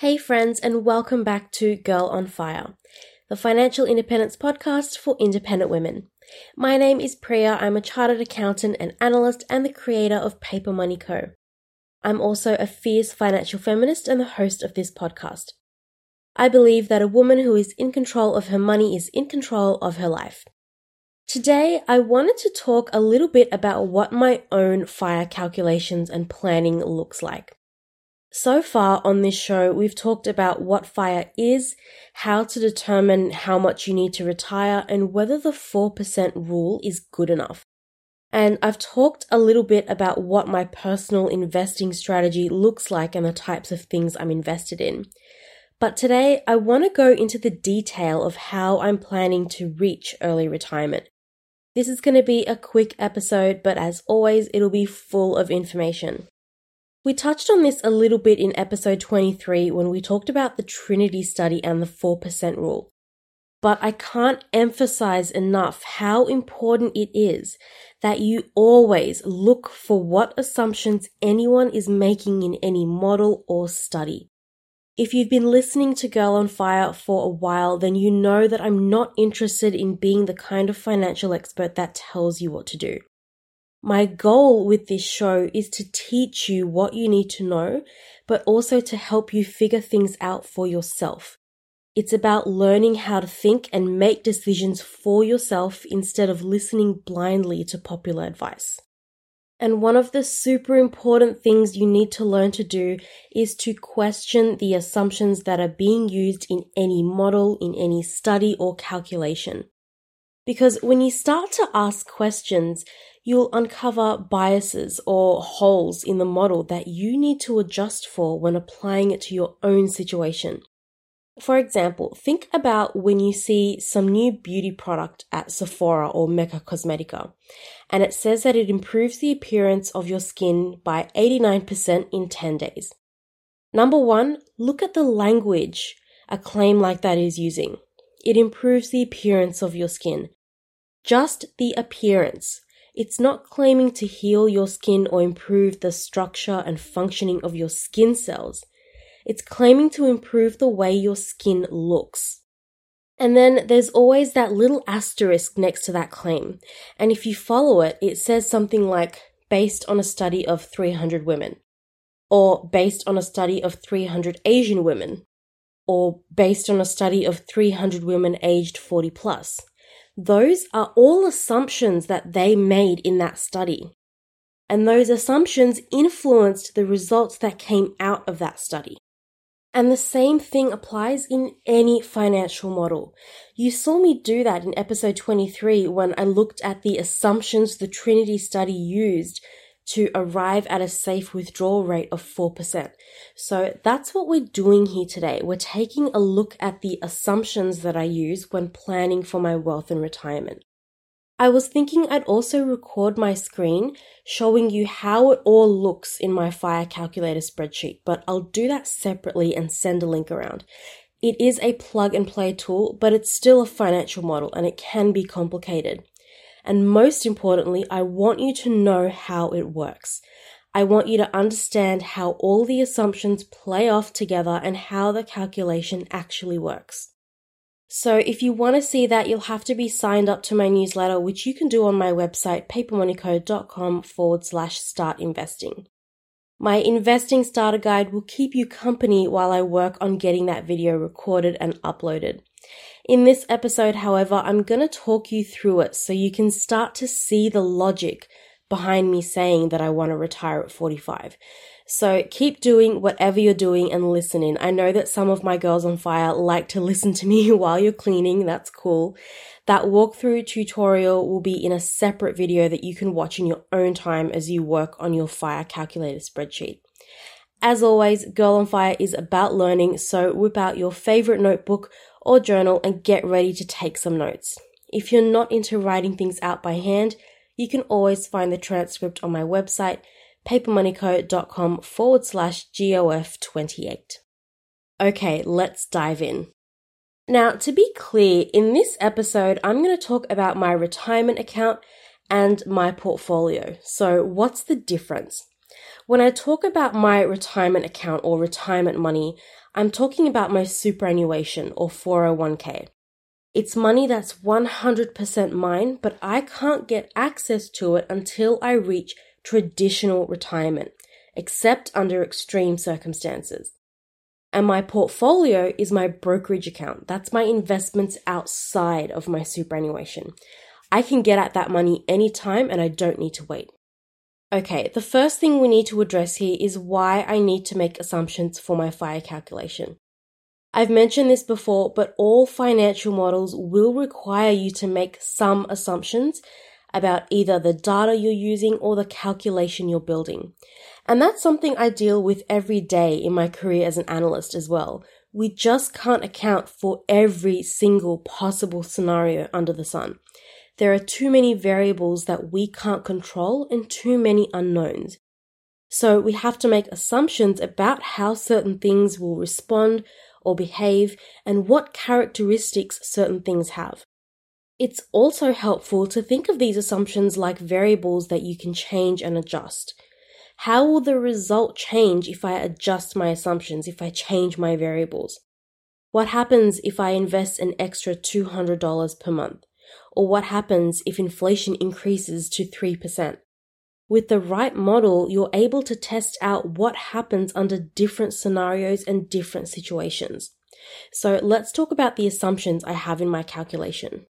Hey, friends, and welcome back to Girl on Fire, the financial independence podcast for independent women. My name is Priya. I'm a chartered accountant and analyst and the creator of Paper Money Co. I'm also a fierce financial feminist and the host of this podcast. I believe that a woman who is in control of her money is in control of her life. Today, I wanted to talk a little bit about what my own fire calculations and planning looks like. So far on this show, we've talked about what FIRE is, how to determine how much you need to retire, and whether the 4% rule is good enough. And I've talked a little bit about what my personal investing strategy looks like and the types of things I'm invested in. But today, I want to go into the detail of how I'm planning to reach early retirement. This is going to be a quick episode, but as always, it'll be full of information. We touched on this a little bit in episode 23 when we talked about the Trinity study and the 4% rule. But I can't emphasize enough how important it is that you always look for what assumptions anyone is making in any model or study. If you've been listening to Girl on Fire for a while, then you know that I'm not interested in being the kind of financial expert that tells you what to do. My goal with this show is to teach you what you need to know, but also to help you figure things out for yourself. It's about learning how to think and make decisions for yourself instead of listening blindly to popular advice. And one of the super important things you need to learn to do is to question the assumptions that are being used in any model, in any study or calculation. Because when you start to ask questions, you'll uncover biases or holes in the model that you need to adjust for when applying it to your own situation. For example, think about when you see some new beauty product at Sephora or Mecca Cosmetica, and it says that it improves the appearance of your skin by 89% in 10 days. Number one, look at the language a claim like that is using. It improves the appearance of your skin. Just the appearance. It's not claiming to heal your skin or improve the structure and functioning of your skin cells. It's claiming to improve the way your skin looks. And then there's always that little asterisk next to that claim. And if you follow it, it says something like, based on a study of 300 women, or based on a study of 300 Asian women, or based on a study of 300 women aged 40 plus. Those are all assumptions that they made in that study. And those assumptions influenced the results that came out of that study. And the same thing applies in any financial model. You saw me do that in episode 23 when I looked at the assumptions the Trinity study used to arrive at a safe withdrawal rate of 4%. So that's what we're doing here today. We're taking a look at the assumptions that I use when planning for my wealth and retirement. I was thinking I'd also record my screen showing you how it all looks in my fire calculator spreadsheet, but I'll do that separately and send a link around. It is a plug and play tool, but it's still a financial model and it can be complicated. And most importantly, I want you to know how it works. I want you to understand how all the assumptions play off together and how the calculation actually works. So if you want to see that, you'll have to be signed up to my newsletter, which you can do on my website, papermoneyco.com forward slash start investing. My investing starter guide will keep you company while I work on getting that video recorded and uploaded. In this episode, however, I'm going to talk you through it so you can start to see the logic behind me saying that I want to retire at 45. So keep doing whatever you're doing and listening. I know that some of my girls on fire like to listen to me while you're cleaning. That's cool. That walkthrough tutorial will be in a separate video that you can watch in your own time as you work on your fire calculator spreadsheet. As always, Girl on Fire is about learning, so whip out your favorite notebook or journal and get ready to take some notes. If you're not into writing things out by hand, you can always find the transcript on my website, papermoneyco.com forward slash GOF28. Okay, let's dive in. Now, to be clear, in this episode, I'm going to talk about my retirement account and my portfolio. So, what's the difference? When I talk about my retirement account or retirement money, I'm talking about my superannuation or 401k. It's money that's 100% mine, but I can't get access to it until I reach traditional retirement, except under extreme circumstances. And my portfolio is my brokerage account. That's my investments outside of my superannuation. I can get at that money anytime and I don't need to wait. Okay, the first thing we need to address here is why I need to make assumptions for my FIRE calculation. I've mentioned this before, but all financial models will require you to make some assumptions about either the data you're using or the calculation you're building. And that's something I deal with every day in my career as an analyst as well. We just can't account for every single possible scenario under the sun. There are too many variables that we can't control and too many unknowns. So we have to make assumptions about how certain things will respond or behave and what characteristics certain things have. It's also helpful to think of these assumptions like variables that you can change and adjust. How will the result change if I adjust my assumptions, if I change my variables? What happens if I invest an extra $200 per month? Or what happens if inflation increases to 3%? With the right model, you're able to test out what happens under different scenarios and different situations. So let's talk about the assumptions I have in my calculation.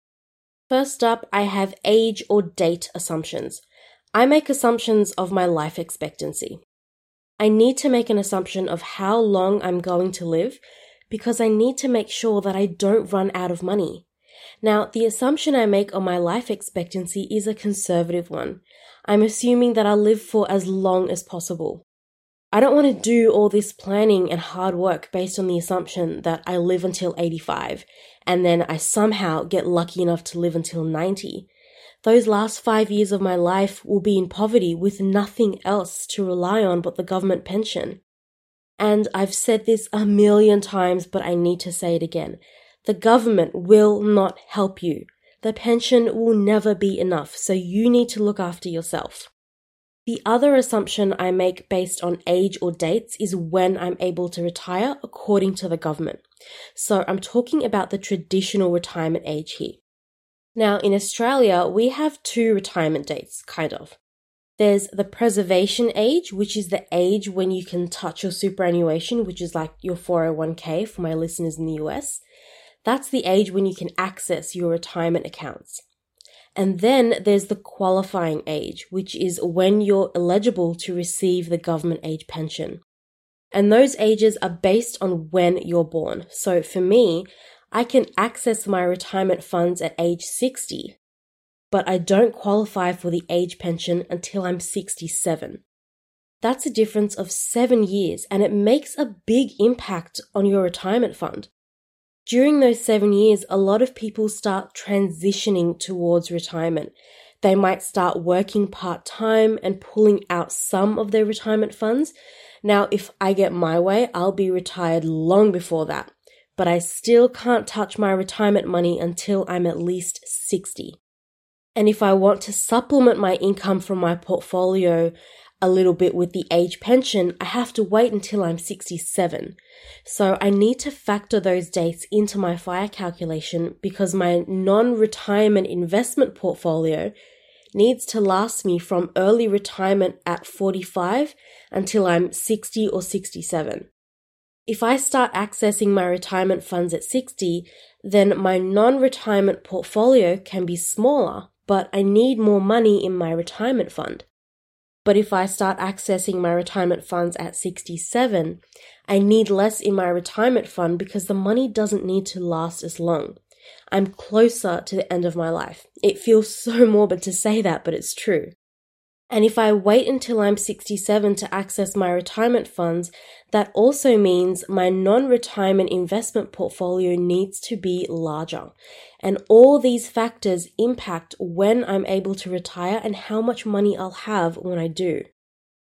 First up, I have age or date assumptions. I make assumptions of my life expectancy. I need to make an assumption of how long I'm going to live because I need to make sure that I don't run out of money. Now, the assumption I make on my life expectancy is a conservative one. I'm assuming that I'll live for as long as possible. I don't want to do all this planning and hard work based on the assumption that I live until 85 and then I somehow get lucky enough to live until 90. Those last five years of my life will be in poverty with nothing else to rely on but the government pension. And I've said this a million times, but I need to say it again. The government will not help you. The pension will never be enough, so you need to look after yourself. The other assumption I make based on age or dates is when I'm able to retire according to the government. So I'm talking about the traditional retirement age here. Now, in Australia, we have two retirement dates, kind of. There's the preservation age, which is the age when you can touch your superannuation, which is like your 401k for my listeners in the US. That's the age when you can access your retirement accounts. And then there's the qualifying age, which is when you're eligible to receive the government age pension. And those ages are based on when you're born. So for me, I can access my retirement funds at age 60, but I don't qualify for the age pension until I'm 67. That's a difference of seven years, and it makes a big impact on your retirement fund. During those seven years, a lot of people start transitioning towards retirement. They might start working part time and pulling out some of their retirement funds. Now, if I get my way, I'll be retired long before that, but I still can't touch my retirement money until I'm at least 60. And if I want to supplement my income from my portfolio a little bit with the age pension, I have to wait until I'm 67. So I need to factor those dates into my FIRE calculation because my non retirement investment portfolio needs to last me from early retirement at 45 until I'm 60 or 67. If I start accessing my retirement funds at 60, then my non retirement portfolio can be smaller, but I need more money in my retirement fund. But if I start accessing my retirement funds at 67, I need less in my retirement fund because the money doesn't need to last as long. I'm closer to the end of my life. It feels so morbid to say that, but it's true. And if I wait until I'm 67 to access my retirement funds, that also means my non-retirement investment portfolio needs to be larger. And all these factors impact when I'm able to retire and how much money I'll have when I do.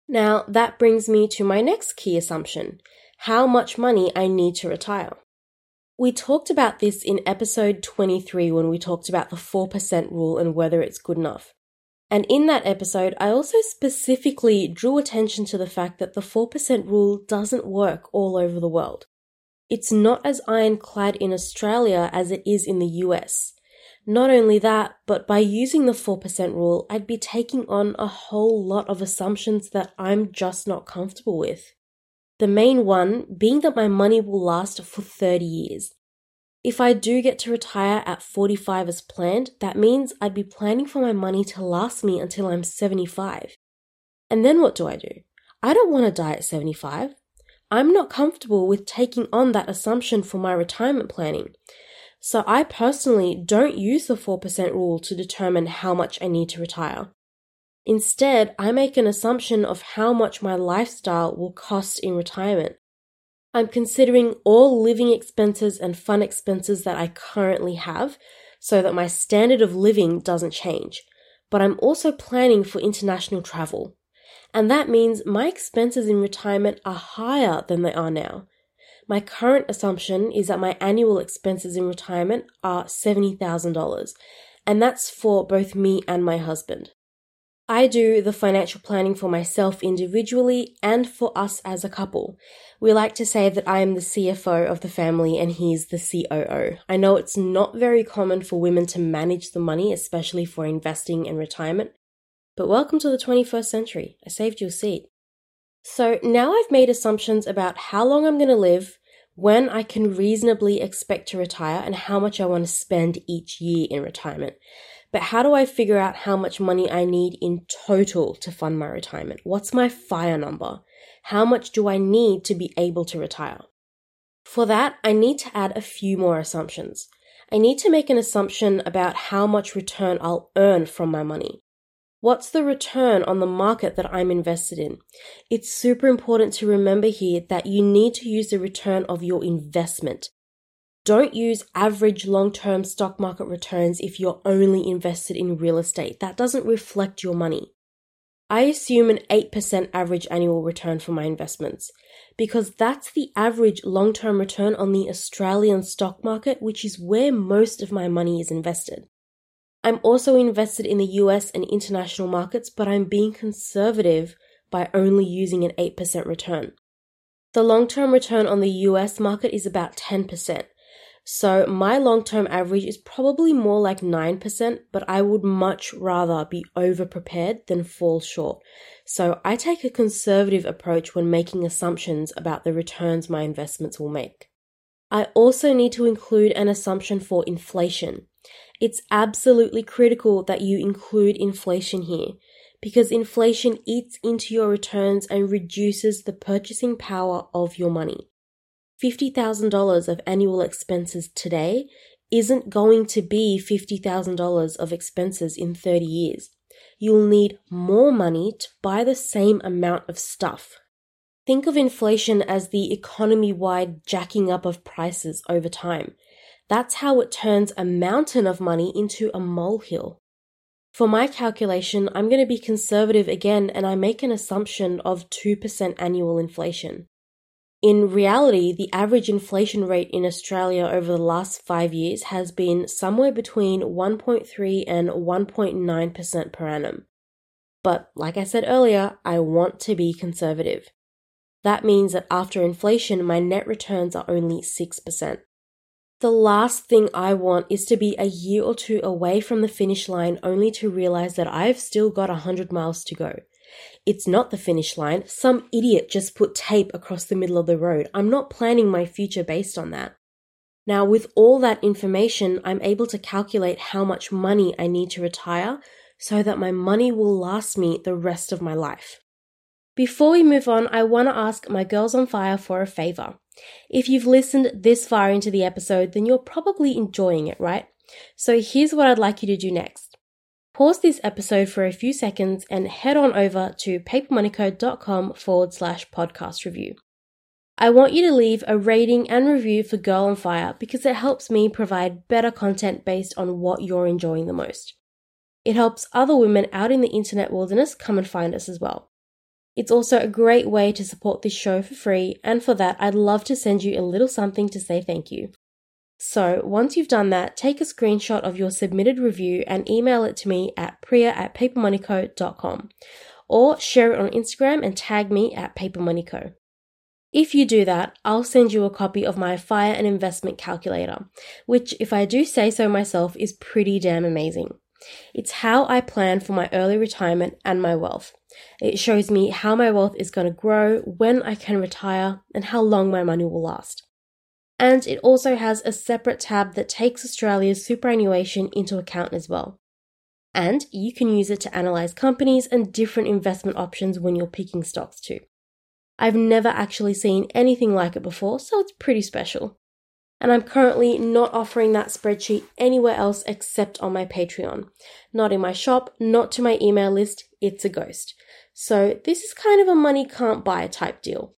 Now, that brings me to my next key assumption how much money I need to retire. We talked about this in episode 23 when we talked about the 4% rule and whether it's good enough. And in that episode, I also specifically drew attention to the fact that the 4% rule doesn't work all over the world. It's not as ironclad in Australia as it is in the US. Not only that, but by using the 4% rule, I'd be taking on a whole lot of assumptions that I'm just not comfortable with. The main one being that my money will last for 30 years. If I do get to retire at 45 as planned, that means I'd be planning for my money to last me until I'm 75. And then what do I do? I don't want to die at 75. I'm not comfortable with taking on that assumption for my retirement planning. So I personally don't use the 4% rule to determine how much I need to retire. Instead, I make an assumption of how much my lifestyle will cost in retirement. I'm considering all living expenses and fun expenses that I currently have so that my standard of living doesn't change. But I'm also planning for international travel. And that means my expenses in retirement are higher than they are now. My current assumption is that my annual expenses in retirement are $70,000, and that's for both me and my husband. I do the financial planning for myself individually and for us as a couple. We like to say that I am the CFO of the family and he's the COO. I know it's not very common for women to manage the money, especially for investing and retirement, but welcome to the 21st century. I saved you a seat. So now I've made assumptions about how long I'm going to live, when I can reasonably expect to retire, and how much I want to spend each year in retirement. But how do I figure out how much money I need in total to fund my retirement? What's my fire number? How much do I need to be able to retire? For that, I need to add a few more assumptions. I need to make an assumption about how much return I'll earn from my money. What's the return on the market that I'm invested in? It's super important to remember here that you need to use the return of your investment. Don't use average long term stock market returns if you're only invested in real estate. That doesn't reflect your money. I assume an 8% average annual return for my investments because that's the average long term return on the Australian stock market, which is where most of my money is invested. I'm also invested in the US and international markets, but I'm being conservative by only using an 8% return. The long term return on the US market is about 10%, so my long term average is probably more like 9%, but I would much rather be over prepared than fall short. So I take a conservative approach when making assumptions about the returns my investments will make. I also need to include an assumption for inflation. It's absolutely critical that you include inflation here because inflation eats into your returns and reduces the purchasing power of your money. $50,000 of annual expenses today isn't going to be $50,000 of expenses in 30 years. You'll need more money to buy the same amount of stuff. Think of inflation as the economy wide jacking up of prices over time. That's how it turns a mountain of money into a molehill. For my calculation, I'm going to be conservative again and I make an assumption of 2% annual inflation. In reality, the average inflation rate in Australia over the last five years has been somewhere between 1.3 and 1.9% per annum. But like I said earlier, I want to be conservative. That means that after inflation, my net returns are only 6%. The last thing I want is to be a year or two away from the finish line only to realize that I've still got 100 miles to go. It's not the finish line. Some idiot just put tape across the middle of the road. I'm not planning my future based on that. Now, with all that information, I'm able to calculate how much money I need to retire so that my money will last me the rest of my life. Before we move on, I want to ask my girls on fire for a favor. If you've listened this far into the episode, then you're probably enjoying it, right? So here's what I'd like you to do next. Pause this episode for a few seconds and head on over to papermoneyco.com forward slash podcast review. I want you to leave a rating and review for Girl on Fire because it helps me provide better content based on what you're enjoying the most. It helps other women out in the internet wilderness come and find us as well. It's also a great way to support this show for free, and for that, I'd love to send you a little something to say thank you. So once you've done that, take a screenshot of your submitted review and email it to me at priya at papermoneyco.com or share it on Instagram and tag me at papermoneyco. If you do that, I'll send you a copy of my fire and investment calculator, which, if I do say so myself, is pretty damn amazing. It's how I plan for my early retirement and my wealth. It shows me how my wealth is going to grow, when I can retire, and how long my money will last. And it also has a separate tab that takes Australia's superannuation into account as well. And you can use it to analyze companies and different investment options when you're picking stocks too. I've never actually seen anything like it before, so it's pretty special. And I'm currently not offering that spreadsheet anywhere else except on my Patreon. Not in my shop, not to my email list, it's a ghost. So this is kind of a money can't buy type deal.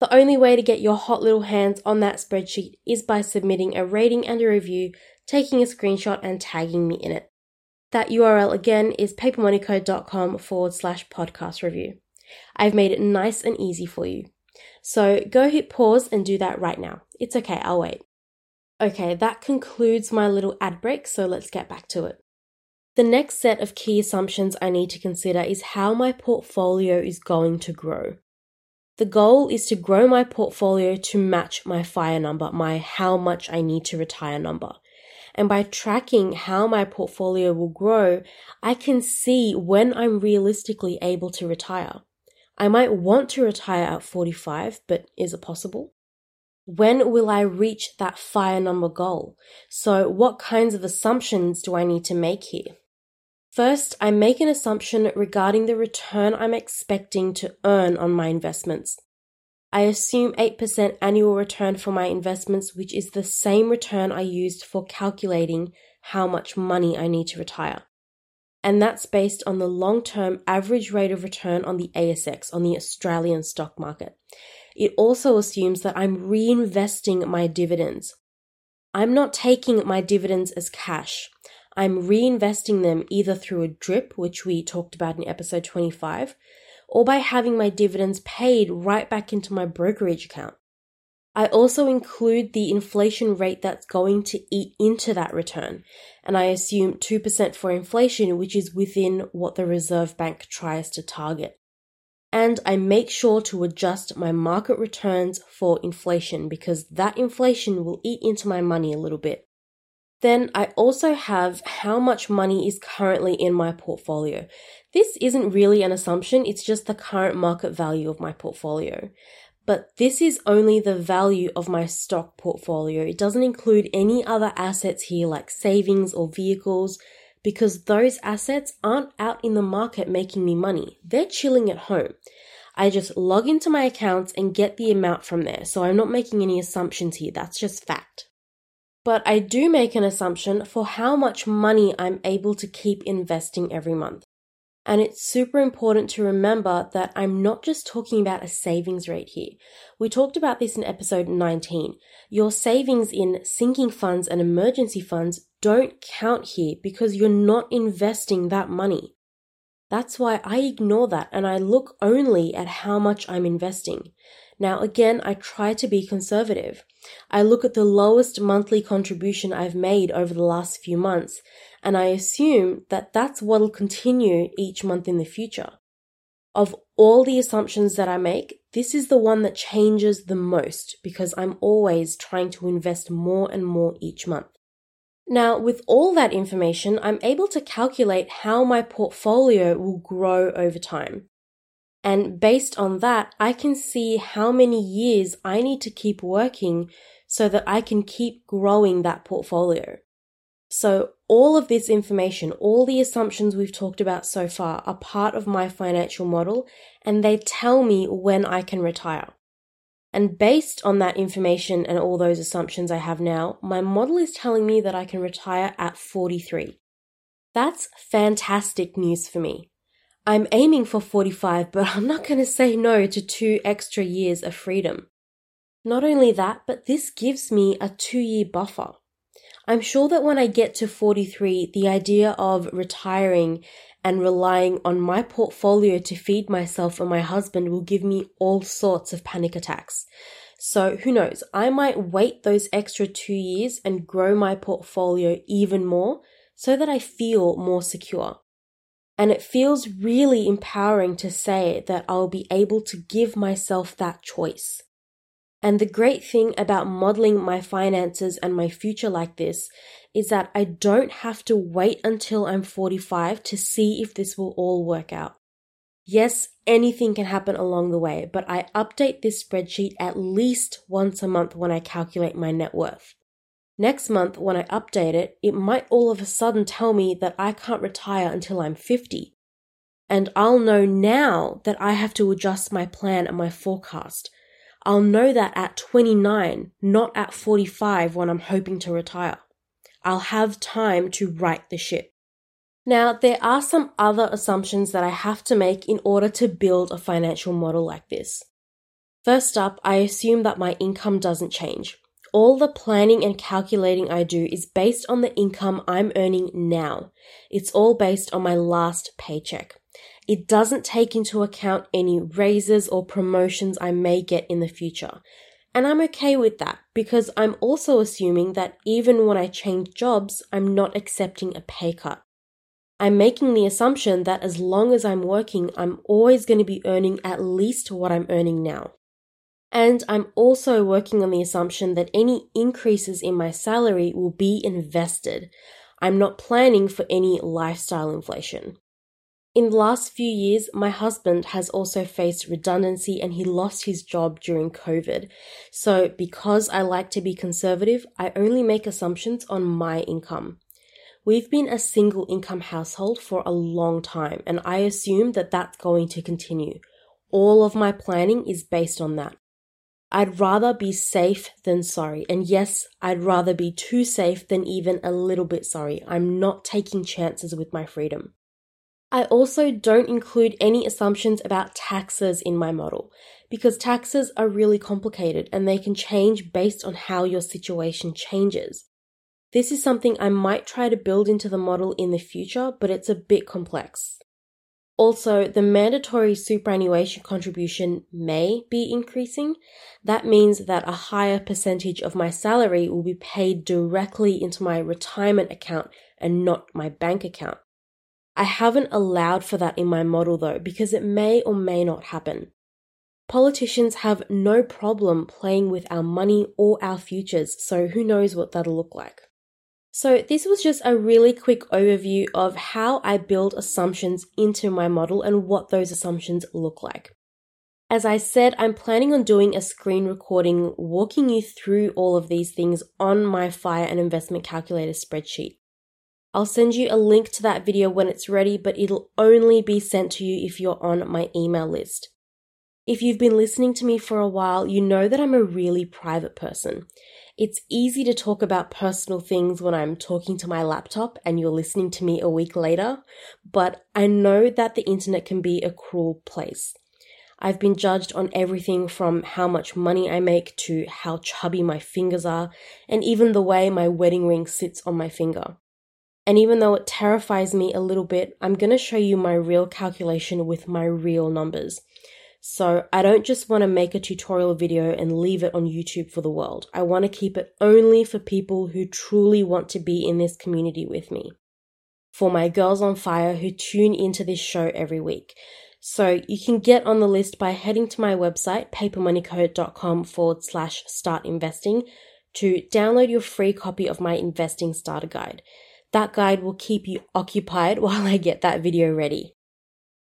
The only way to get your hot little hands on that spreadsheet is by submitting a rating and a review, taking a screenshot and tagging me in it. That URL again is papermoneyco.com forward slash podcast review. I've made it nice and easy for you. So go hit pause and do that right now. It's okay, I'll wait. Okay, that concludes my little ad break, so let's get back to it. The next set of key assumptions I need to consider is how my portfolio is going to grow. The goal is to grow my portfolio to match my fire number, my how much I need to retire number. And by tracking how my portfolio will grow, I can see when I'm realistically able to retire. I might want to retire at 45, but is it possible? When will I reach that fire number goal? So, what kinds of assumptions do I need to make here? First, I make an assumption regarding the return I'm expecting to earn on my investments. I assume 8% annual return for my investments, which is the same return I used for calculating how much money I need to retire and that's based on the long term average rate of return on the ASX, on the Australian stock market. It also assumes that I'm reinvesting my dividends. I'm not taking my dividends as cash. I'm reinvesting them either through a drip, which we talked about in episode 25, or by having my dividends paid right back into my brokerage account. I also include the inflation rate that's going to eat into that return, and I assume 2% for inflation, which is within what the Reserve Bank tries to target. And I make sure to adjust my market returns for inflation because that inflation will eat into my money a little bit. Then I also have how much money is currently in my portfolio. This isn't really an assumption, it's just the current market value of my portfolio but this is only the value of my stock portfolio. It doesn't include any other assets here like savings or vehicles because those assets aren't out in the market making me money. They're chilling at home. I just log into my accounts and get the amount from there. So I'm not making any assumptions here. That's just fact. But I do make an assumption for how much money I'm able to keep investing every month. And it's super important to remember that I'm not just talking about a savings rate here. We talked about this in episode 19. Your savings in sinking funds and emergency funds don't count here because you're not investing that money. That's why I ignore that and I look only at how much I'm investing. Now, again, I try to be conservative. I look at the lowest monthly contribution I've made over the last few months and I assume that that's what'll continue each month in the future. Of all the assumptions that I make, this is the one that changes the most because I'm always trying to invest more and more each month. Now, with all that information, I'm able to calculate how my portfolio will grow over time. And based on that, I can see how many years I need to keep working so that I can keep growing that portfolio. So all of this information, all the assumptions we've talked about so far are part of my financial model and they tell me when I can retire. And based on that information and all those assumptions I have now, my model is telling me that I can retire at 43. That's fantastic news for me. I'm aiming for 45, but I'm not going to say no to two extra years of freedom. Not only that, but this gives me a two year buffer. I'm sure that when I get to 43, the idea of retiring and relying on my portfolio to feed myself and my husband will give me all sorts of panic attacks. So who knows? I might wait those extra two years and grow my portfolio even more so that I feel more secure. And it feels really empowering to say that I'll be able to give myself that choice. And the great thing about modeling my finances and my future like this is that I don't have to wait until I'm 45 to see if this will all work out. Yes, anything can happen along the way, but I update this spreadsheet at least once a month when I calculate my net worth. Next month, when I update it, it might all of a sudden tell me that I can't retire until I'm 50. And I'll know now that I have to adjust my plan and my forecast. I'll know that at 29, not at 45 when I'm hoping to retire. I'll have time to right the ship. Now, there are some other assumptions that I have to make in order to build a financial model like this. First up, I assume that my income doesn't change. All the planning and calculating I do is based on the income I'm earning now. It's all based on my last paycheck. It doesn't take into account any raises or promotions I may get in the future. And I'm okay with that because I'm also assuming that even when I change jobs, I'm not accepting a pay cut. I'm making the assumption that as long as I'm working, I'm always going to be earning at least what I'm earning now. And I'm also working on the assumption that any increases in my salary will be invested. I'm not planning for any lifestyle inflation. In the last few years, my husband has also faced redundancy and he lost his job during COVID. So, because I like to be conservative, I only make assumptions on my income. We've been a single income household for a long time, and I assume that that's going to continue. All of my planning is based on that. I'd rather be safe than sorry. And yes, I'd rather be too safe than even a little bit sorry. I'm not taking chances with my freedom. I also don't include any assumptions about taxes in my model because taxes are really complicated and they can change based on how your situation changes. This is something I might try to build into the model in the future, but it's a bit complex. Also, the mandatory superannuation contribution may be increasing. That means that a higher percentage of my salary will be paid directly into my retirement account and not my bank account. I haven't allowed for that in my model though, because it may or may not happen. Politicians have no problem playing with our money or our futures, so who knows what that'll look like. So this was just a really quick overview of how I build assumptions into my model and what those assumptions look like. As I said, I'm planning on doing a screen recording walking you through all of these things on my FIRE and investment calculator spreadsheet. I'll send you a link to that video when it's ready, but it'll only be sent to you if you're on my email list. If you've been listening to me for a while, you know that I'm a really private person. It's easy to talk about personal things when I'm talking to my laptop and you're listening to me a week later, but I know that the internet can be a cruel place. I've been judged on everything from how much money I make to how chubby my fingers are, and even the way my wedding ring sits on my finger. And even though it terrifies me a little bit, I'm going to show you my real calculation with my real numbers. So I don't just want to make a tutorial video and leave it on YouTube for the world. I want to keep it only for people who truly want to be in this community with me. For my girls on fire who tune into this show every week. So you can get on the list by heading to my website, papermoneyco.com forward slash start investing to download your free copy of my investing starter guide. That guide will keep you occupied while I get that video ready.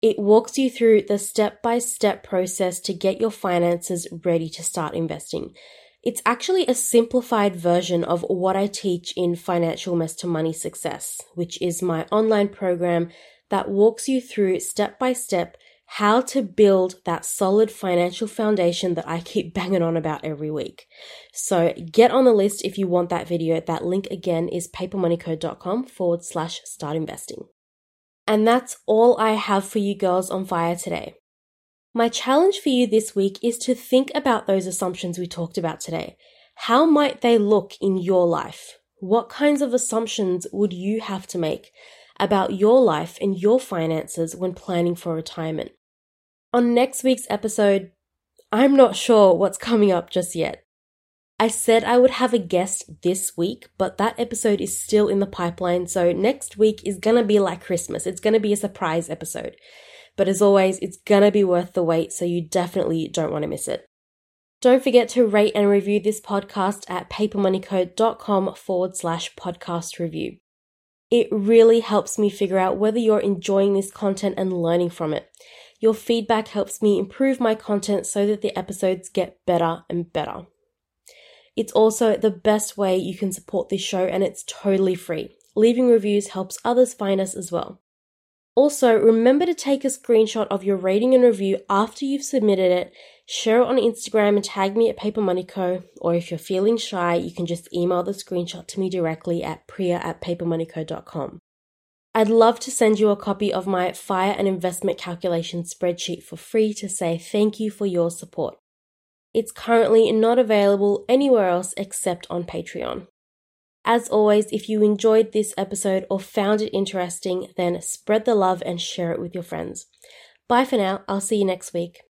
It walks you through the step by step process to get your finances ready to start investing. It's actually a simplified version of what I teach in Financial Mess to Money Success, which is my online program that walks you through step by step how to build that solid financial foundation that I keep banging on about every week. So get on the list if you want that video. That link again is papermoneyco.com forward slash start investing. And that's all I have for you girls on fire today. My challenge for you this week is to think about those assumptions we talked about today. How might they look in your life? What kinds of assumptions would you have to make about your life and your finances when planning for retirement? On next week's episode, I'm not sure what's coming up just yet. I said I would have a guest this week, but that episode is still in the pipeline, so next week is gonna be like Christmas. It's gonna be a surprise episode. But as always, it's gonna be worth the wait, so you definitely don't want to miss it. Don't forget to rate and review this podcast at papermoneyco.com forward slash podcast review. It really helps me figure out whether you're enjoying this content and learning from it. Your feedback helps me improve my content so that the episodes get better and better. It's also the best way you can support this show and it's totally free. Leaving reviews helps others find us as well. Also, remember to take a screenshot of your rating and review after you've submitted it, share it on Instagram and tag me at Paper Money Co. Or if you're feeling shy, you can just email the screenshot to me directly at priya at papermoneyco.com. I'd love to send you a copy of my fire and investment calculation spreadsheet for free to say thank you for your support. It's currently not available anywhere else except on Patreon. As always, if you enjoyed this episode or found it interesting, then spread the love and share it with your friends. Bye for now. I'll see you next week.